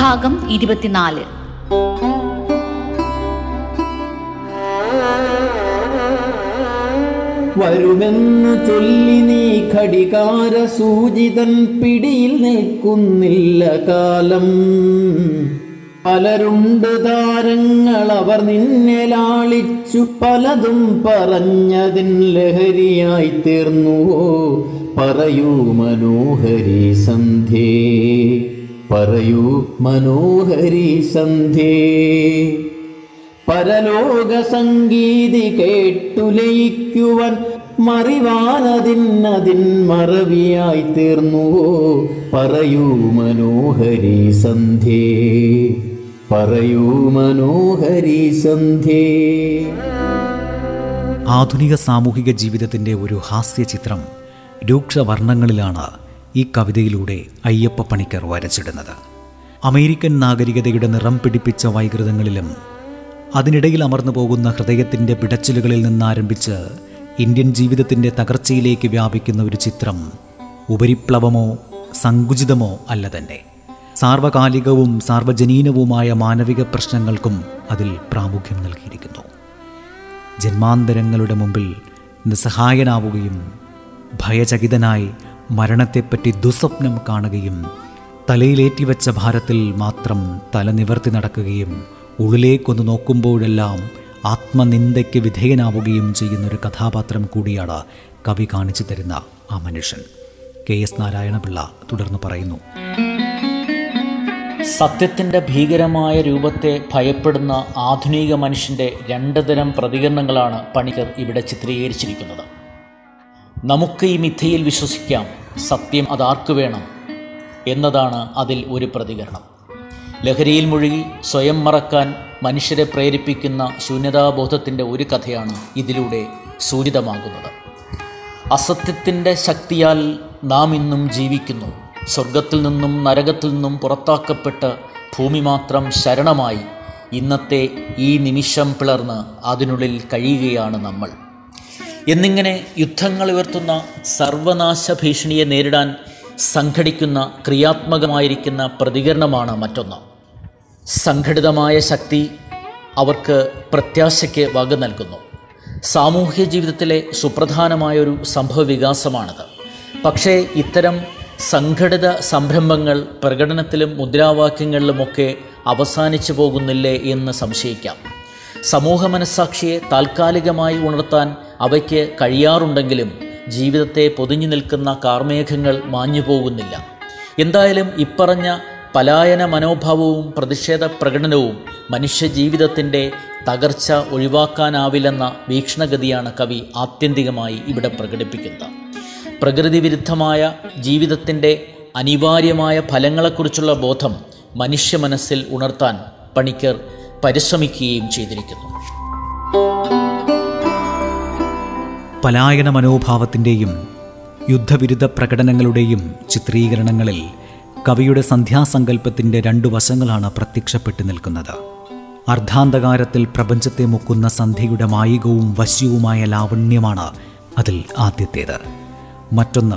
ഭാഗം ഇരുപത്തിനാല്. വരുമെന്നു ചൊല്ലി നീ ഘടികാര സൂചിതൻ പിടിയിൽ നിൽക്കുന്നില്ല കാലം. പലരുണ്ട് താരങ്ങൾ അവർ നിന്നെ ലാളിച്ചു പലതും പറഞ്ഞതിൻ ലഹരിയായി തീർന്നുവോ? പറയൂ മനോഹരി സന്ധ്യേ. പറയൂ മനോഹരി സന്ധ്യേ പരലോക സംഗീതി കേട്ടുലയിക്കുവാൻ മറിവാനതിന്നതിൻ മറവിയായി തീർന്നുവോ? പറയൂ മനോഹരി സന്ധ്യേ പറയൂ മനോഹരി സന്ധ്യേ ആധുനിക സാമൂഹിക ജീവിതത്തിന്റെ ഒരു ഹാസ്യ ഹാസ്യചിത്രം രൂക്ഷവർണങ്ങളിലാണ് ഈ കവിതയിലൂടെ അയ്യപ്പ പണിക്കർ വരച്ചിടുന്നത്. അമേരിക്കൻ നാഗരികതയുടെ നിറം പിടിപ്പിച്ച വൈകൃതങ്ങളിലും അതിനിടയിൽ അമർന്നു പോകുന്ന ഹൃദയത്തിന്റെ പിടച്ചിലുകളിൽ നിന്നാരംഭിച്ച് ഇന്ത്യൻ ജീവിതത്തിന്റെ തകർച്ചയിലേക്ക് വ്യാപിക്കുന്ന ഒരു ചിത്രം ഉപരിപ്ലവമോ സങ്കുചിതമോ അല്ല തന്നെ സാർവകാലികവും സാർവജനീനവുമായ മാനവിക പ്രശ്നങ്ങൾക്കും അതിൽ പ്രാമുഖ്യം നൽകിയിരിക്കുന്നു. ജന്മാന്തരങ്ങളുടെ മുമ്പിൽ നിസ്സഹായനാവുകയും ഭയചകിതനായി മരണത്തെപ്പറ്റി ദുസ്വപ്നം കാണുകയും തലയിലേറ്റിവെച്ച ഭാരത്തിൽ മാത്രം തല നിവർത്തി നടക്കുകയും ഉള്ളിലേക്കൊന്ന് നോക്കുമ്പോഴെല്ലാം ആത്മനിന്ദയ്ക്ക് വിധേയനാവുകയും ചെയ്യുന്നൊരു കഥാപാത്രം കൂടിയാണ് കവി കാണിച്ചു തരുന്ന ആ മനുഷ്യൻ. കെ എസ് നാരായണപിള്ള തുടർന്ന് പറയുന്നു. സത്യത്തിന്റെ ഭീകരമായ രൂപത്തെ ഭയപ്പെടുന്ന ആധുനിക മനുഷ്യന്റെ രണ്ട് തരം പ്രതികരണങ്ങളാണ് പണിക്കർ ഇവിടെ ചിത്രീകരിച്ചിരിക്കുന്നത്. നമുക്ക് ഈ മിഥയിൽ വിശ്വസിക്കാം. സത്യം അതാർക്ക് വേണം എന്നതാണ് അതിൽ ഒരു പ്രതികരണം. ലഹരിയിൽ മുഴുകി സ്വയം മറക്കാൻ മനുഷ്യരെ പ്രേരിപ്പിക്കുന്ന ശൂന്യതാബോധത്തിന്റെ ഒരു കഥയാണ് ഇതിലൂടെ സൂചിതമാകുന്നത്. അസത്യത്തിന്റെ ശക്തിയാൽ നാം ഇന്നും ജീവിക്കുന്നു. സ്വർഗത്തിൽ നിന്നും നരകത്തിൽ നിന്നും പുറത്താക്കപ്പെട്ട് ഭൂമി മാത്രം ശരണമായി ഇന്നത്തെ ഈ നിമിഷം പിളർന്ന് അതിനുള്ളിൽ കഴിയുകയാണ് നമ്മൾ. എന്നിങ്ങനെ യുദ്ധങ്ങൾ ഉയർത്തുന്ന സർവനാശ ഭീഷണിയെ നേരിടാൻ സംഘടിക്കുന്ന ക്രിയാത്മകമായിരിക്കുന്ന പ്രതികരണമാണ് മറ്റൊന്ന്. സംഘടിതമായ ശക്തി അവർക്ക് പ്രത്യാശയ്ക്ക് വക നൽകുന്നു. സാമൂഹ്യ ജീവിതത്തിലെ സുപ്രധാനമായൊരു സംഭവ വികാസമാണിത് പക്ഷേ ഇത്തരം സംഘടിത സംരംഭങ്ങൾ പ്രകടനത്തിലും മുദ്രാവാക്യങ്ങളിലുമൊക്കെ അവസാനിച്ചു പോകുന്നില്ലേ എന്ന് സംശയിക്കാം. സമൂഹ മനസ്സാക്ഷിയെ താൽക്കാലികമായി ഉണർത്താൻ അവയ്ക്ക് കഴിയാറുണ്ടെങ്കിലും ജീവിതത്തെ പൊതിഞ്ഞു നിൽക്കുന്ന കാർമേഘങ്ങൾ മാഞ്ഞു പോകുന്നില്ല എന്തായാലും ഇപ്പറഞ്ഞ പലായന മനോഭാവവും പ്രതിഷേധ പ്രകടനവും മനുഷ്യജീവിതത്തിന്റെ തകർച്ച ഒഴിവാക്കാനാവില്ലെന്ന വീക്ഷണഗതിയാണ് കവി ആത്യന്തികമായി ഇവിടെ പ്രകടിപ്പിക്കുന്നത്. പ്രകൃതി വിരുദ്ധമായ ജീവിതത്തിന്റെ അനിവാര്യമായ ഫലങ്ങളെക്കുറിച്ചുള്ള ബോധം മനുഷ്യ മനസ്സിൽ ഉണർത്താൻ പണിക്കർ പരിശ്രമിക്കുകയും ചെയ്തിരിക്കുന്നു. പലായന മനോഭാവത്തിന്റെയും യുദ്ധവിരുദ്ധ പ്രകടനങ്ങളുടെയും ചിത്രീകരണങ്ങളിൽ കവിയുടെ സന്ധ്യാസങ്കല്പത്തിന്റെ രണ്ടു വശങ്ങളാണ് പ്രത്യക്ഷപ്പെട്ടു നിൽക്കുന്നത്. അർദ്ധാന്തകാരത്തിൽ പ്രപഞ്ചത്തെ മുക്കുന്ന സന്ധ്യയുടെ മായികവും വശ്യവുമായ ലാവണ്യമാണ് അതിൽ ആദ്യത്തേത്. മറ്റൊന്ന്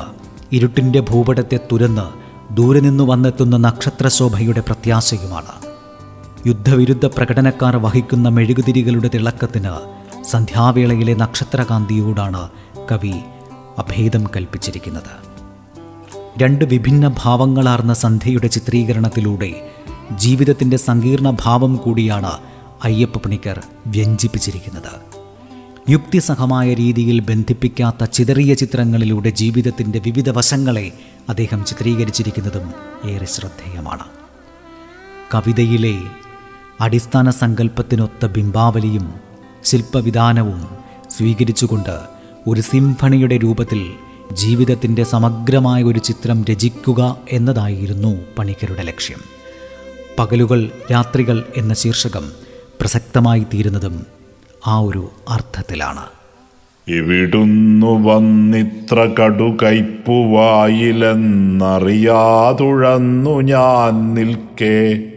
ഇരുട്ടിന്റെ ഭൂപടത്തെ തുരന്ന് ദൂരെ നിന്ന് വന്നെത്തുന്ന നക്ഷത്രശോഭയുടെ പ്രത്യാശയുമാണ്. യുദ്ധവിരുദ്ധ പ്രകടനക്കാർ വഹിക്കുന്ന മെഴുകുതിരികളുടെ തിളക്കത്തിന് സന്ധ്യാവേളയിലെ നക്ഷത്രകാന്തിയോടാണ് കവി അഭേദം കൽപ്പിച്ചിരിക്കുന്നത്. രണ്ട് വിഭിന്ന ഭാവങ്ങളാർന്ന സന്ധ്യയുടെ ചിത്രീകരണത്തിലൂടെ ജീവിതത്തിന്റെ സങ്കീർണ ഭാവം കൂടിയാണ് അയ്യപ്പ പണിക്കർ വ്യഞ്ജിപ്പിച്ചിരിക്കുന്നത് യുക്തിസഹമായ രീതിയിൽ ബന്ധിപ്പിക്കാത്ത ചിതറിയ ചിത്രങ്ങളിലൂടെ ജീവിതത്തിന്റെ വിവിധ വശങ്ങളെ അദ്ദേഹം ചിത്രീകരിച്ചിരിക്കുന്നതും ഏറെ ശ്രദ്ധേയമാണ്. കവിതയിലെ അടിസ്ഥാന സങ്കല്പത്തിനൊത്ത ബിംബാവലിയും ശില്പവിധാനവും സ്വീകരിച്ചുകൊണ്ട് ഒരു സിംഫണിയുടെ രൂപത്തിൽ ജീവിതത്തിന്റെ സമഗ്രമായ ഒരു ചിത്രം രചിക്കുക എന്നതായിരുന്നു പണിക്കരുടെ ലക്ഷ്യം. പകലുകൾ രാത്രികൾ എന്ന ശീർഷകം പ്രസക്തമായി തീരുന്നതും ആ ഒരു അർത്ഥത്തിലാണ്. ഇവിടുന്നു വന്നിത്ര കടുകൈപ്പുവായിലെന്നറിയാതുഴന്നു ഞാൻ നിൽക്കേ.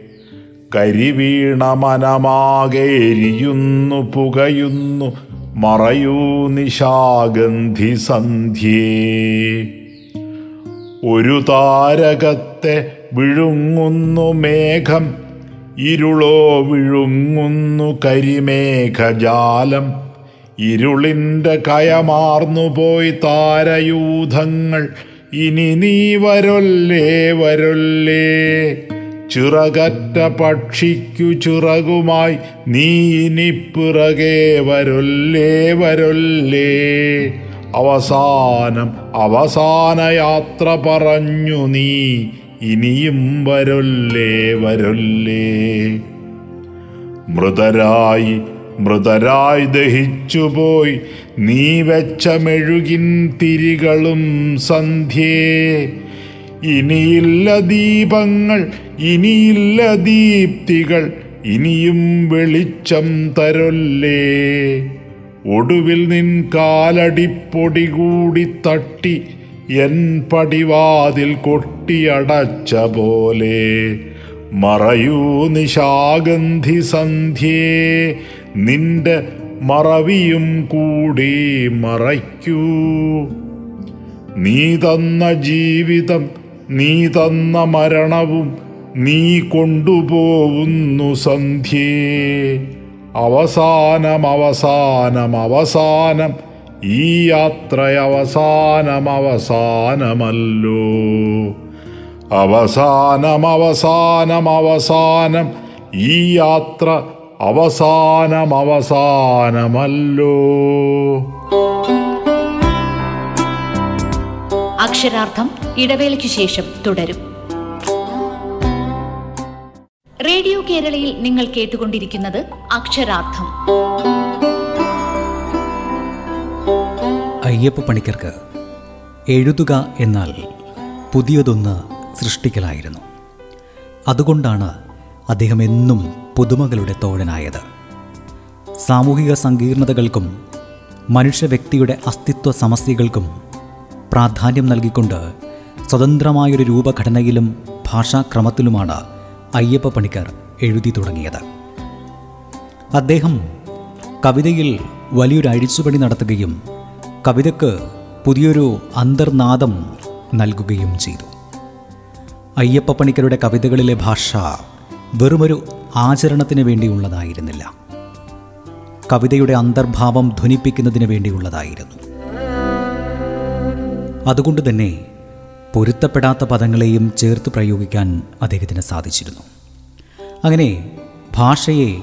കരിവീണ മനമാകെരിയുന്നു പുകയുന്നു. മറയൂ നിശാഗന്ധി സന്ധ്യേ. ഒരു താരകത്തെ വിഴുങ്ങുന്നു മേഘം ഇരുളോ വിഴുങ്ങുന്നു കരിമേഘജാലം. ഇരുളിന്റെ കയമാർന്നു പോയി താരയൂഥങ്ങൾ ഇനി നീ വരൊല്ലേ വരൊല്ലേ. ചിറകറ്റ പക്ഷിക്കു ചിറകുമായി നീ ഇനി പിറകെ വരൊല്ലേ വരൊല്ലേ. അവസാനം അവസാന യാത്ര പറഞ്ഞു നീ ഇനിയും വരൊല്ലേ വരൊല്ലേ. മൃതരായി മൃതരായി ദഹിച്ചുപോയി നീ വെച്ച മെഴുകിൻ തിരികളും സന്ധ്യേ. ഇനിയില്ല ദീപങ്ങൾ ഇനിയില്ല ദീപ്തികൾ ഇനിയും വെളിച്ചം തരല്ലേ? ഒടുവിൽ നിൻ കാലടിപ്പൊടി കൂടി തട്ടി എൻ പടിവാതിൽ കൊട്ടിയടച്ച പോലെ. മറയൂ നിശാഗന്ധി സന്ധ്യേ നിന്റെ മറവിയും കൂടി മറയ്ക്കൂ. നീ തന്ന ജീവിതം നീ തന്ന മരണവും നീ കൊണ്ടുപോകുന്നു സന്ധ്യേ. അവസാനം അവസാനം അവസാനം ഈ യാത്ര അവസാനം അവസാനമല്ലോ. അവസാനം അവസാനം അവസാനം ഈ യാത്ര അവസാനം അവസാനമല്ലോ. അക്ഷരാർത്ഥം ഇടവേളയ്ക്കു ശേഷം തുടരും. റേഡിയോ കേരളയിൽ നിങ്ങൾ കേട്ടുകൊണ്ടിരിക്കുന്നത് അക്ഷരാർത്ഥം. അയ്യപ്പ പണിക്കർക്ക് എഴുതുക എന്നാൽ പുതിയതൊന്ന് സൃഷ്ടിക്കലായിരുന്നു. അതുകൊണ്ടാണ് അദ്ദേഹം എന്നും പുതുമകളുടെ തോഴനായത്. സാമൂഹിക സങ്കീർണതകൾക്കും മനുഷ്യ വ്യക്തിയുടെ അസ്തിത്വ സമസ്യകൾക്കും പ്രാധാന്യം നൽകിക്കൊണ്ട് സ്വതന്ത്രമായൊരു രൂപഘടനയിലും ഭാഷാക്രമത്തിലുമാണ് അയ്യപ്പ പണിക്കർ എഴുതി തുടങ്ങിയത്. അദ്ദേഹം കവിതയിൽ വലിയൊരു അഴിച്ചുപണി നടത്തുകയും കവിതയ്ക്ക് പുതിയൊരു അന്തർനാദം നൽകുകയും ചെയ്തു. അയ്യപ്പ പണിക്കരുടെ കവിതകളിലെ ഭാഷ വെറുമൊരു ആചരണത്തിന് വേണ്ടിയുള്ളതായിരുന്നില്ല. കവിതയുടെ അന്തർഭാവം ധ്വനിപ്പിക്കുന്നതിന് വേണ്ടിയുള്ളതായിരുന്നു. അതുകൊണ്ട് തന്നെ പൊരുത്തപ്പെടാത്ത പദങ്ങളെയും ചേർത്ത് പ്രയോഗിക്കാൻ അദ്ദേഹത്തിന് സാധിച്ചിരുന്നു. അങ്ങനെ ഭാഷയെ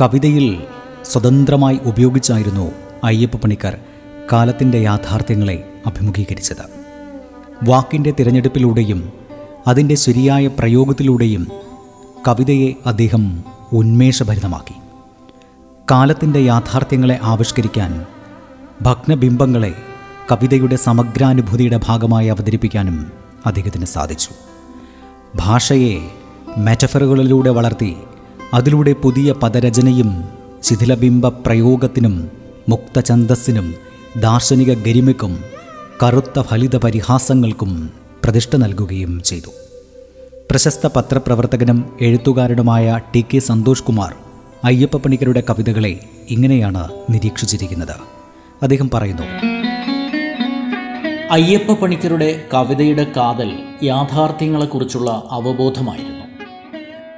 കവിതയിൽ സ്വതന്ത്രമായി ഉപയോഗിച്ചായിരുന്നു അയ്യപ്പ പണിക്കർ കാലത്തിന്റെ യാഥാർത്ഥ്യങ്ങളെ അഭിമുഖീകരിച്ചത്. വാക്കിന്റെ തിരഞ്ഞെടുപ്പിലൂടെയും അതിന്റെ ശരിയായ പ്രയോഗത്തിലൂടെയും കവിതയെ അദ്ദേഹം ഉന്മേഷഭരിതമാക്കി. കാലത്തിന്റെ യാഥാർത്ഥ്യങ്ങളെ ആവിഷ്കരിക്കാൻ ഭഗ്നബിംബങ്ങളെ കവിതയുടെ സമഗ്രാനുഭൂതിയുടെ ഭാഗമായി അവതരിപ്പിക്കാനും അദ്ദേഹത്തിന് സാധിച്ചു. ഭാഷയെ മെറ്റഫറുകളിലൂടെ വളർത്തി അതിലൂടെ പുതിയ പദരചനയും ശിഥിലബിംബ പ്രയോഗത്തിനും മുക്തഛന്ദസ്സിനും ദാർശനിക ഗരിമയ്ക്കും കറുത്ത ഫലിത പരിഹാസങ്ങൾക്കും പ്രതിഷ്ഠ നൽകുകയും ചെയ്തു. പ്രശസ്ത പത്രപ്രവർത്തകനും എഴുത്തുകാരനുമായ ടി കെ സന്തോഷ് കുമാർ അയ്യപ്പ പണിക്കരുടെ കവിതകളെ ഇങ്ങനെയാണ് നിരീക്ഷിച്ചിരിക്കുന്നത്. അദ്ദേഹം പറയുന്നു അയ്യപ്പ പണിക്കരുടെ കവിതയുടെ കാതൽ യാഥാർത്ഥ്യങ്ങളെക്കുറിച്ചുള്ള അവബോധമായിരുന്നു.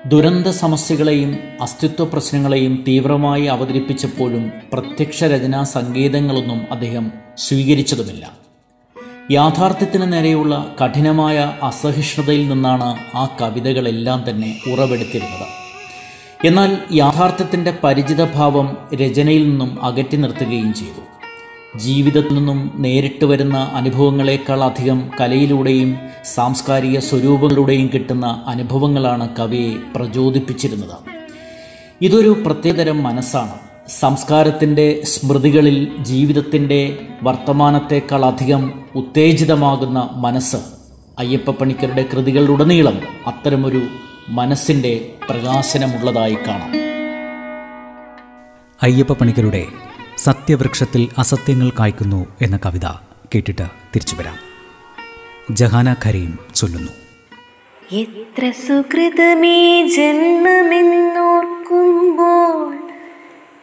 ദുരന്ത സമസ്യകളെയും അസ്തിത്വ പ്രശ്നങ്ങളെയും തീവ്രമായി അവതരിപ്പിച്ചപ്പോഴും പ്രത്യക്ഷ രചനാ സംഗീതങ്ങളൊന്നും അദ്ദേഹം സ്വീകരിച്ചതുമില്ല. യാഥാർത്ഥ്യത്തിന് നേരെയുള്ള കഠിനമായ അസഹിഷ്ണുതയിൽ നിന്നാണ് ആ കവിതകളെല്ലാം തന്നെ ഉറവെടുത്തിരുന്നത്. എന്നാൽ യാഥാർത്ഥ്യത്തിന്റെ പരിചിതഭാവം രചനയിൽ നിന്നും അകറ്റി നിർത്തുകയും ചെയ്തു. ജീവിതത്തിൽ നിന്നും നേരിട്ട് വരുന്ന അനുഭവങ്ങളെക്കാൾ അധികം കലയിലൂടെയും സാംസ്കാരിക സ്വരൂപങ്ങളിലൂടെയും കിട്ടുന്ന അനുഭവങ്ങളാണ് കവിയെ പ്രചോദിപ്പിച്ചിരുന്നത്. ഇതൊരു പ്രത്യേകതരം മനസ്സാണ്. സംസ്കാരത്തിന്റെ സ്മൃതികളിൽ ജീവിതത്തിന്റെ വർത്തമാനത്തെക്കാൾ അധികം ഉത്തേജിതമാകുന്ന മനസ്സ് അയ്യപ്പ പണിക്കരുടെ കൃതികളിലുടനീളം അത്തരമൊരു മനസ്സിന്റെ പ്രകാശനമുള്ളതായി കാണാം. അയ്യപ്പ പണിക്കരുടെ സത്യവൃക്ഷത്തിൽ അസത്യങ്ങൾ കായ്ക്കുന്നു എന്ന കവിത കേട്ടിട്ട് തിരിച്ചു വരാം. ജഹാന ഖരീം ചൊല്ലുന്നു. എത്ര സുകൃതമേ ജന്മമെന്നോർക്കുമ്പോൾ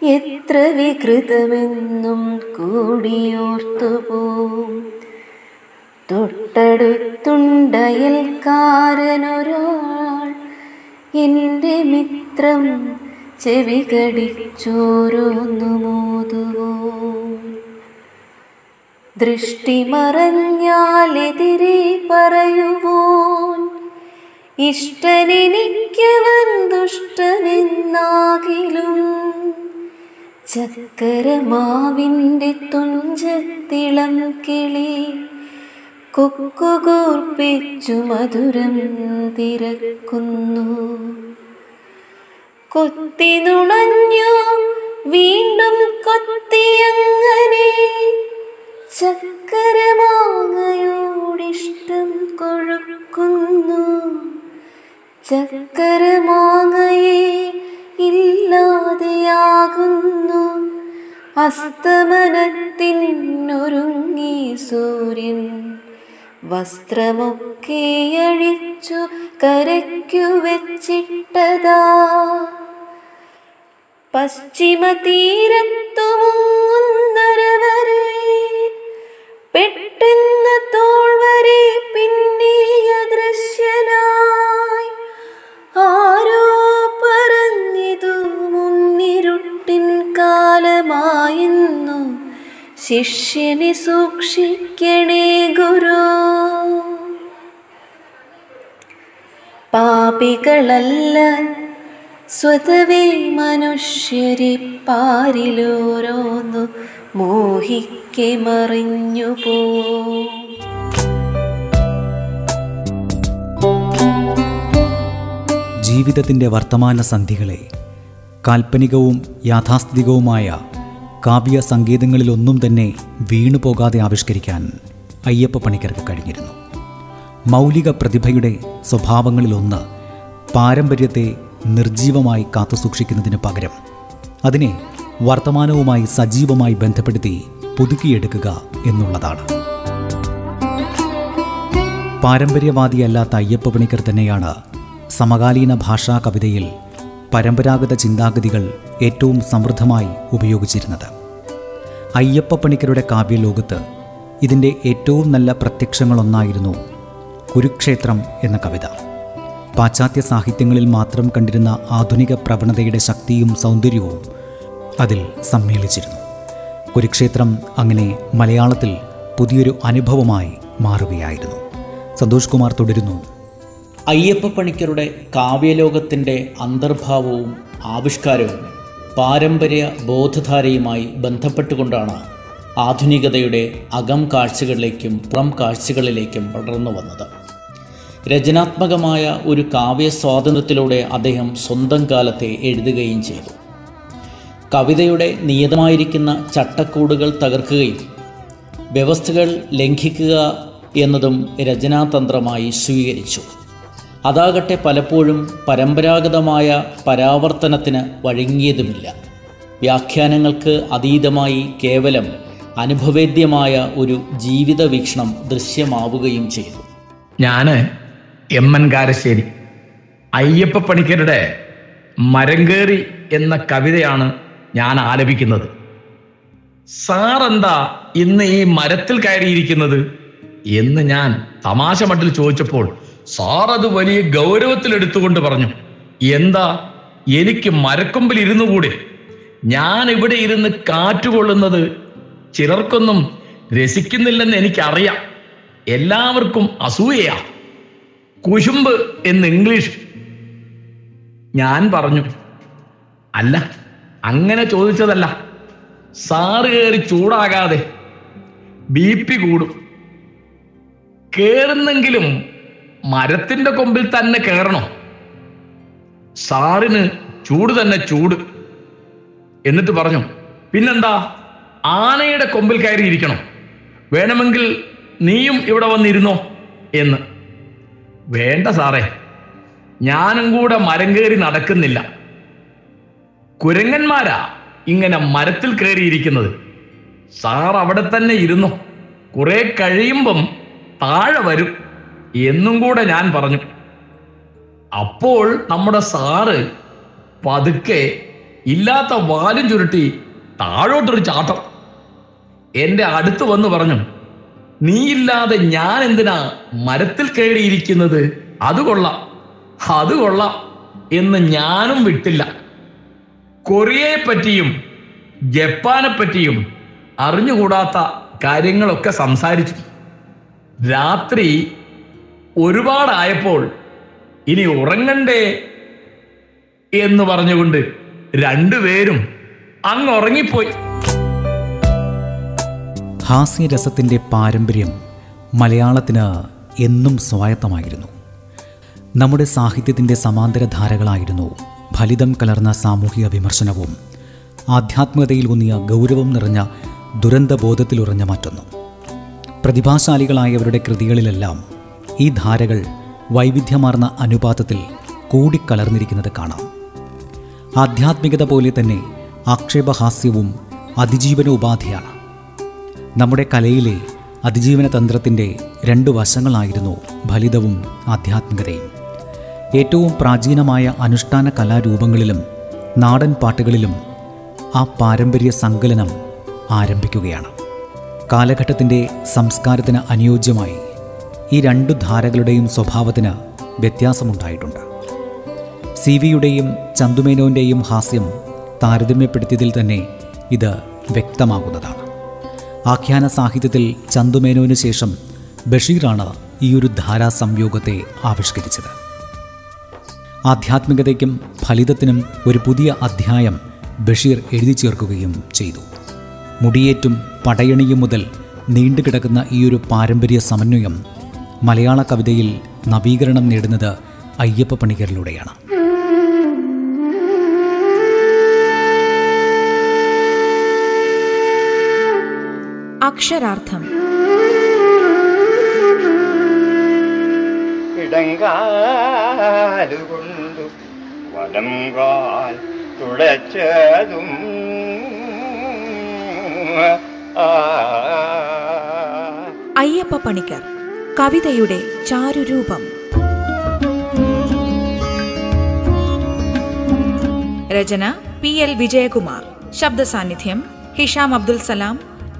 എത്ര വികൃതമെന്നും കൂടിയോർത്തുപോം തൊട്ടടുത്തുണ്ടയൽക്കാരനൊരാൾ എന്റെ മിത്രം ചെവി കടിച്ചോരോന്നു മോതുവോ? ദൃഷ്ടി മറഞ്ഞാലെതിരെ പറയുവോൻ ഇഷ്ടനെനിക്കവൻ ദുഷ്ടനെന്നാകിലും ചക്കരമാവിന്റെ തുഞ്ചത്തിളം കിളി കൊക്കുകോർപ്പിച്ചു മധുരം തിരക്കുന്നു. കൊത്തി നുണഞ്ഞു വീണ്ടും കൊത്തിയങ്ങനെ ചക്കരമാങ്ങയോടിഷ്ടം കൊഴുക്കുന്നു. ചക്കരമാങ്ങയെ ഇല്ലാതെയാകുന്നു. അസ്തമനത്തിനൊരുങ്ങി സൂര്യൻ വസ്ത്രമൊക്കെ അഴിച്ചു കരയ്ക്കു വെച്ചിട്ടതാ. പശ്ചിമ തീരത്തു മുങ്ങുന്നരവരെ പെട്ടെന്ന് തോൾ വരെ പിന്നീയ ദൃശ്യനായി ആരോ പറഞ്ഞിതു മുന്നിരുട്ടിൻ കാലമായിരുന്നു ശിഷ്യനെ സൂക്ഷിക്കണേ ഗുരു. പാപികളല്ല സ്വതവേ മനുഷ്യരെ പാരിലോരോന്നു മോഹിക്കെ മറിഞ്ഞു പോ. ജീവിതത്തിന്റെ വർത്തമാന സന്ധികളെ കാൽപ്പനികവും യാഥാസ്ഥിതികവുമായ കാവ്യ സങ്കേതങ്ങളിലൊന്നും തന്നെ വീണുപോകാതെ ആവിഷ്കരിക്കാൻ അയ്യപ്പ പണിക്കർക്ക് കഴിഞ്ഞിരുന്നു. മൗലിക പ്രതിഭയുടെ സ്വഭാവങ്ങളിലൊന്ന് പാരമ്പര്യത്തെ നിർജീവമായി കാത്തുസൂക്ഷിക്കുന്നതിന് പകരം അതിനെ വർത്തമാനവുമായി സജീവമായി ബന്ധപ്പെടുത്തി പുതുക്കിയെടുക്കുക എന്നുള്ളതാണ്. പാരമ്പര്യവാദിയല്ലാത്ത അയ്യപ്പ പണിക്കർ തന്നെയാണ് സമകാലീന ഭാഷാ കവിതയിൽ പരമ്പരാഗത ചിന്താഗതികൾ ഏറ്റവും സമൃദ്ധമായി ഉപയോഗിച്ചിരുന്നത്. അയ്യപ്പ പണിക്കരുടെ കാവ്യലോകത്ത് ഇതിന്റെ ഏറ്റവും നല്ല പ്രത്യക്ഷങ്ങളൊന്നായിരുന്നു കുരുക്ഷേത്രം എന്ന കവിത. പാശ്ചാത്യ സാഹിത്യങ്ങളിൽ മാത്രം കണ്ടിരുന്ന ആധുനിക പ്രവണതയുടെ ശക്തിയും സൗന്ദര്യവും അതിൽ സമ്മേളിച്ചിരുന്നു. കുരുക്ഷേത്രം അങ്ങനെ മലയാളത്തിൽ പുതിയൊരു അനുഭവമായി മാറുകയായിരുന്നു. സന്തോഷ് കുമാർ തുടരുന്നു. അയ്യപ്പ പണിക്കരുടെ കാവ്യലോകത്തിന്റെ അന്തർഭാവവും ആവിഷ്കാരവും പാരമ്പര്യ ബോധധാരയുമായി ബന്ധപ്പെട്ടുകൊണ്ടാണ് ആധുനികതയുടെ അകം കാഴ്ചകളിലേക്കും പുറം കാഴ്ചകളിലേക്കും വളർന്നു വന്നത്. രചനാത്മകമായ ഒരു കാവ്യ സ്വാതന്ത്ര്യത്തിലൂടെ അദ്ദേഹം സ്വന്തം കാലത്തെ എഴുതുകയും ചെയ്തു. കവിതയുടെ നിയതമായിരിക്കുന്ന ചട്ടക്കൂടുകൾ തകർക്കുകയും വ്യവസ്ഥകൾ ലംഘിക്കുക എന്നതും രചനാതന്ത്രമായി സ്വീകരിച്ചു. അതാകട്ടെ പലപ്പോഴും പരമ്പരാഗതമായ പരാവർത്തനത്തിന് വഴങ്ങിയതുമില്ല. വ്യാഖ്യാനങ്ങൾക്ക് അതീതമായി കേവലം അനുഭവേദ്യമായ ഒരു ജീവിത വീക്ഷണം ദൃശ്യമാവുകയും ചെയ്തു. ഞാൻ എം എൻ കാരശ്ശേരി. അയ്യപ്പ പണിക്കരുടെ മരങ്കേറി എന്ന കവിതയാണ് ഞാൻ ആലപിക്കുന്നത്. സാർ എന്താ ഇന്ന് ഈ മരത്തിൽ കയറിയിരിക്കുന്നത്? എന്ന് ഞാൻ തമാശ മട്ടിൽ ചോദിച്ചപ്പോൾ സാർ അത് വലിയ ഗൗരവത്തിൽ എടുത്തുകൊണ്ട് പറഞ്ഞു. എന്താ? എനിക്ക് മരക്കൊമ്പിൽ ഇരുന്നു കൂടെ? ഞാൻ ഇവിടെ ഇരുന്ന് കാറ്റുകൊള്ളുന്നത് ചിലർക്കൊന്നും രസിക്കുന്നില്ലെന്ന് എനിക്കറിയാം. എല്ലാവർക്കും അസൂയയാ. കുശുമ്പ് എന്ന് ഇംഗ്ലീഷ് ഞാൻ പറഞ്ഞു. അല്ല അങ്ങനെ ചോദിച്ചതല്ല. സാറ് കയറി ചൂടാകാതെ ബി പി കൂടും. കേറുന്നെങ്കിലും മരത്തിന്റെ കൊമ്പിൽ തന്നെ കയറണോ സാറിന് ചൂട് തന്നെ ചൂട് എന്നിട്ട് പറഞ്ഞു. പിന്നെന്താ? ആനയുടെ കൊമ്പിൽ കയറിയിരിക്കണോ. വേണമെങ്കിൽ നീയും ഇവിടെ വന്നിരുന്നോ എന്ന്. വേണ്ട സാറേ. ഞാനും കൂടെ മരം കയറി നടക്കുന്നില്ല. കുരങ്ങന്മാരാ ഇങ്ങനെ മരത്തിൽ കയറിയിരിക്കുന്നത്. സാർ അവിടെ തന്നെ ഇരുന്നു. കുറെ കഴിയുമ്പം താഴെ വരും എന്നും കൂടെ ഞാൻ പറഞ്ഞു. അപ്പോൾ നമ്മുടെ സാറ് പതുക്കെ ഇല്ലാത്ത വാലും ചുരുട്ടി താഴോട്ടൊരു ചാട്ടം. എന്റെ അടുത്ത് വന്ന് പറഞ്ഞു നീയില്ലാതെ ഞാൻ എന്തിനാ മരത്തിൽ കയറിയിരിക്കുന്നത്? അത് കൊള്ളാം. അത് കൊള്ളാം എന്ന് ഞാനും വിട്ടില്ല. കൊറിയയെ പറ്റിയും ജപ്പാനെ പറ്റിയും അറിഞ്ഞുകൂടാത്ത കാര്യങ്ങളൊക്കെ സംസാരിച്ചു. രാത്രി ഒരുപാടായപ്പോൾ ഇനി ഉറങ്ങണ്ടേ എന്ന് പറഞ്ഞുകൊണ്ട് രണ്ടുപേരും അങ്ങ് ഉറങ്ങിപ്പോയി. ഹാസ്യരസത്തിന്റെ പാരമ്പര്യം മലയാളത്തിന് എന്നും സ്വായത്തമായിരുന്നു. നമ്മുടെ സാഹിത്യത്തിന്റെ സമാന്തരധാരകളായിരുന്നു ഫലിതം കലർന്ന സാമൂഹിക വിമർശനവും ആധ്യാത്മികതയിൽ ഊന്നിയ ഗൗരവം നിറഞ്ഞ ദുരന്തബോധത്തിലുറഞ്ഞ മറ്റൊന്നും. പ്രതിഭാശാലികളായവരുടെ കൃതികളിലെല്ലാം ഈ ധാരകൾ വൈവിധ്യമാർന്ന അനുപാതത്തിൽ കൂടിക്കലർന്നിരിക്കുന്നത് കാണാം. ആധ്യാത്മികത പോലെ തന്നെ ആക്ഷേപഹാസ്യവും അതിജീവനോപാധിയാണ്. നമ്മുടെ കലയിലെ അതിജീവന തന്ത്രത്തിന്റെ രണ്ട് വശങ്ങളായിരുന്നു ഫലിതവും ആധ്യാത്മികതയും. ഏറ്റവും പ്രാചീനമായ അനുഷ്ഠാന കലാരൂപങ്ങളിലും നാടൻ പാട്ടുകളിലും ആ പാരമ്പര്യ സങ്കലനം ആരംഭിക്കുകയാണ്. കാലഘട്ടത്തിന്റെ സംസ്കാരത്തിന് അനുയോജ്യമായി ഈ രണ്ടു ധാരകളുടെയും സ്വഭാവത്തിന് വ്യത്യാസമുണ്ടായിട്ടുണ്ട്. സി വിയുടെയും ചന്തുമേനോന്റെയും ഹാസ്യം താരതമ്യപ്പെടുത്തിയതിൽ തന്നെ ഇത് വ്യക്തമാകുന്നതാണ്. ആഖ്യാന സാഹിത്യത്തിൽ ചന്തുമേനോന് ശേഷം ബഷീറാണ് ഈ ഒരു ധാരാ സംയോഗത്തെ ആവിഷ്കരിച്ചത്. ആധ്യാത്മികതയ്ക്കും ഫലിതത്തിനും ഒരു പുതിയ അധ്യായം ബഷീർ എഴുതി ചേർക്കുകയും ചെയ്തു. മുടിയേറ്റും പടയണിയും മുതൽ നീണ്ടുകിടക്കുന്ന ഒരു പാരമ്പര്യ സമന്വയം മലയാള കവിതയിൽ നവീകരണം നേടുന്നത് അയ്യപ്പ പണിക്കരിലൂടെയാണ്. അക്ഷരാർത്ഥം. ഇടങ്കാലുകൊണ്ടു വലം കാൽ തുടച്ചതും. അയ്യപ്പ പണിക്കർ കവിതയുടെ ചാരുരൂപം. രചന പി എൽ വിജയകുമാർ. ശബ്ദസാന്നിധ്യം ഹിഷാം അബ്ദുൽ സലാം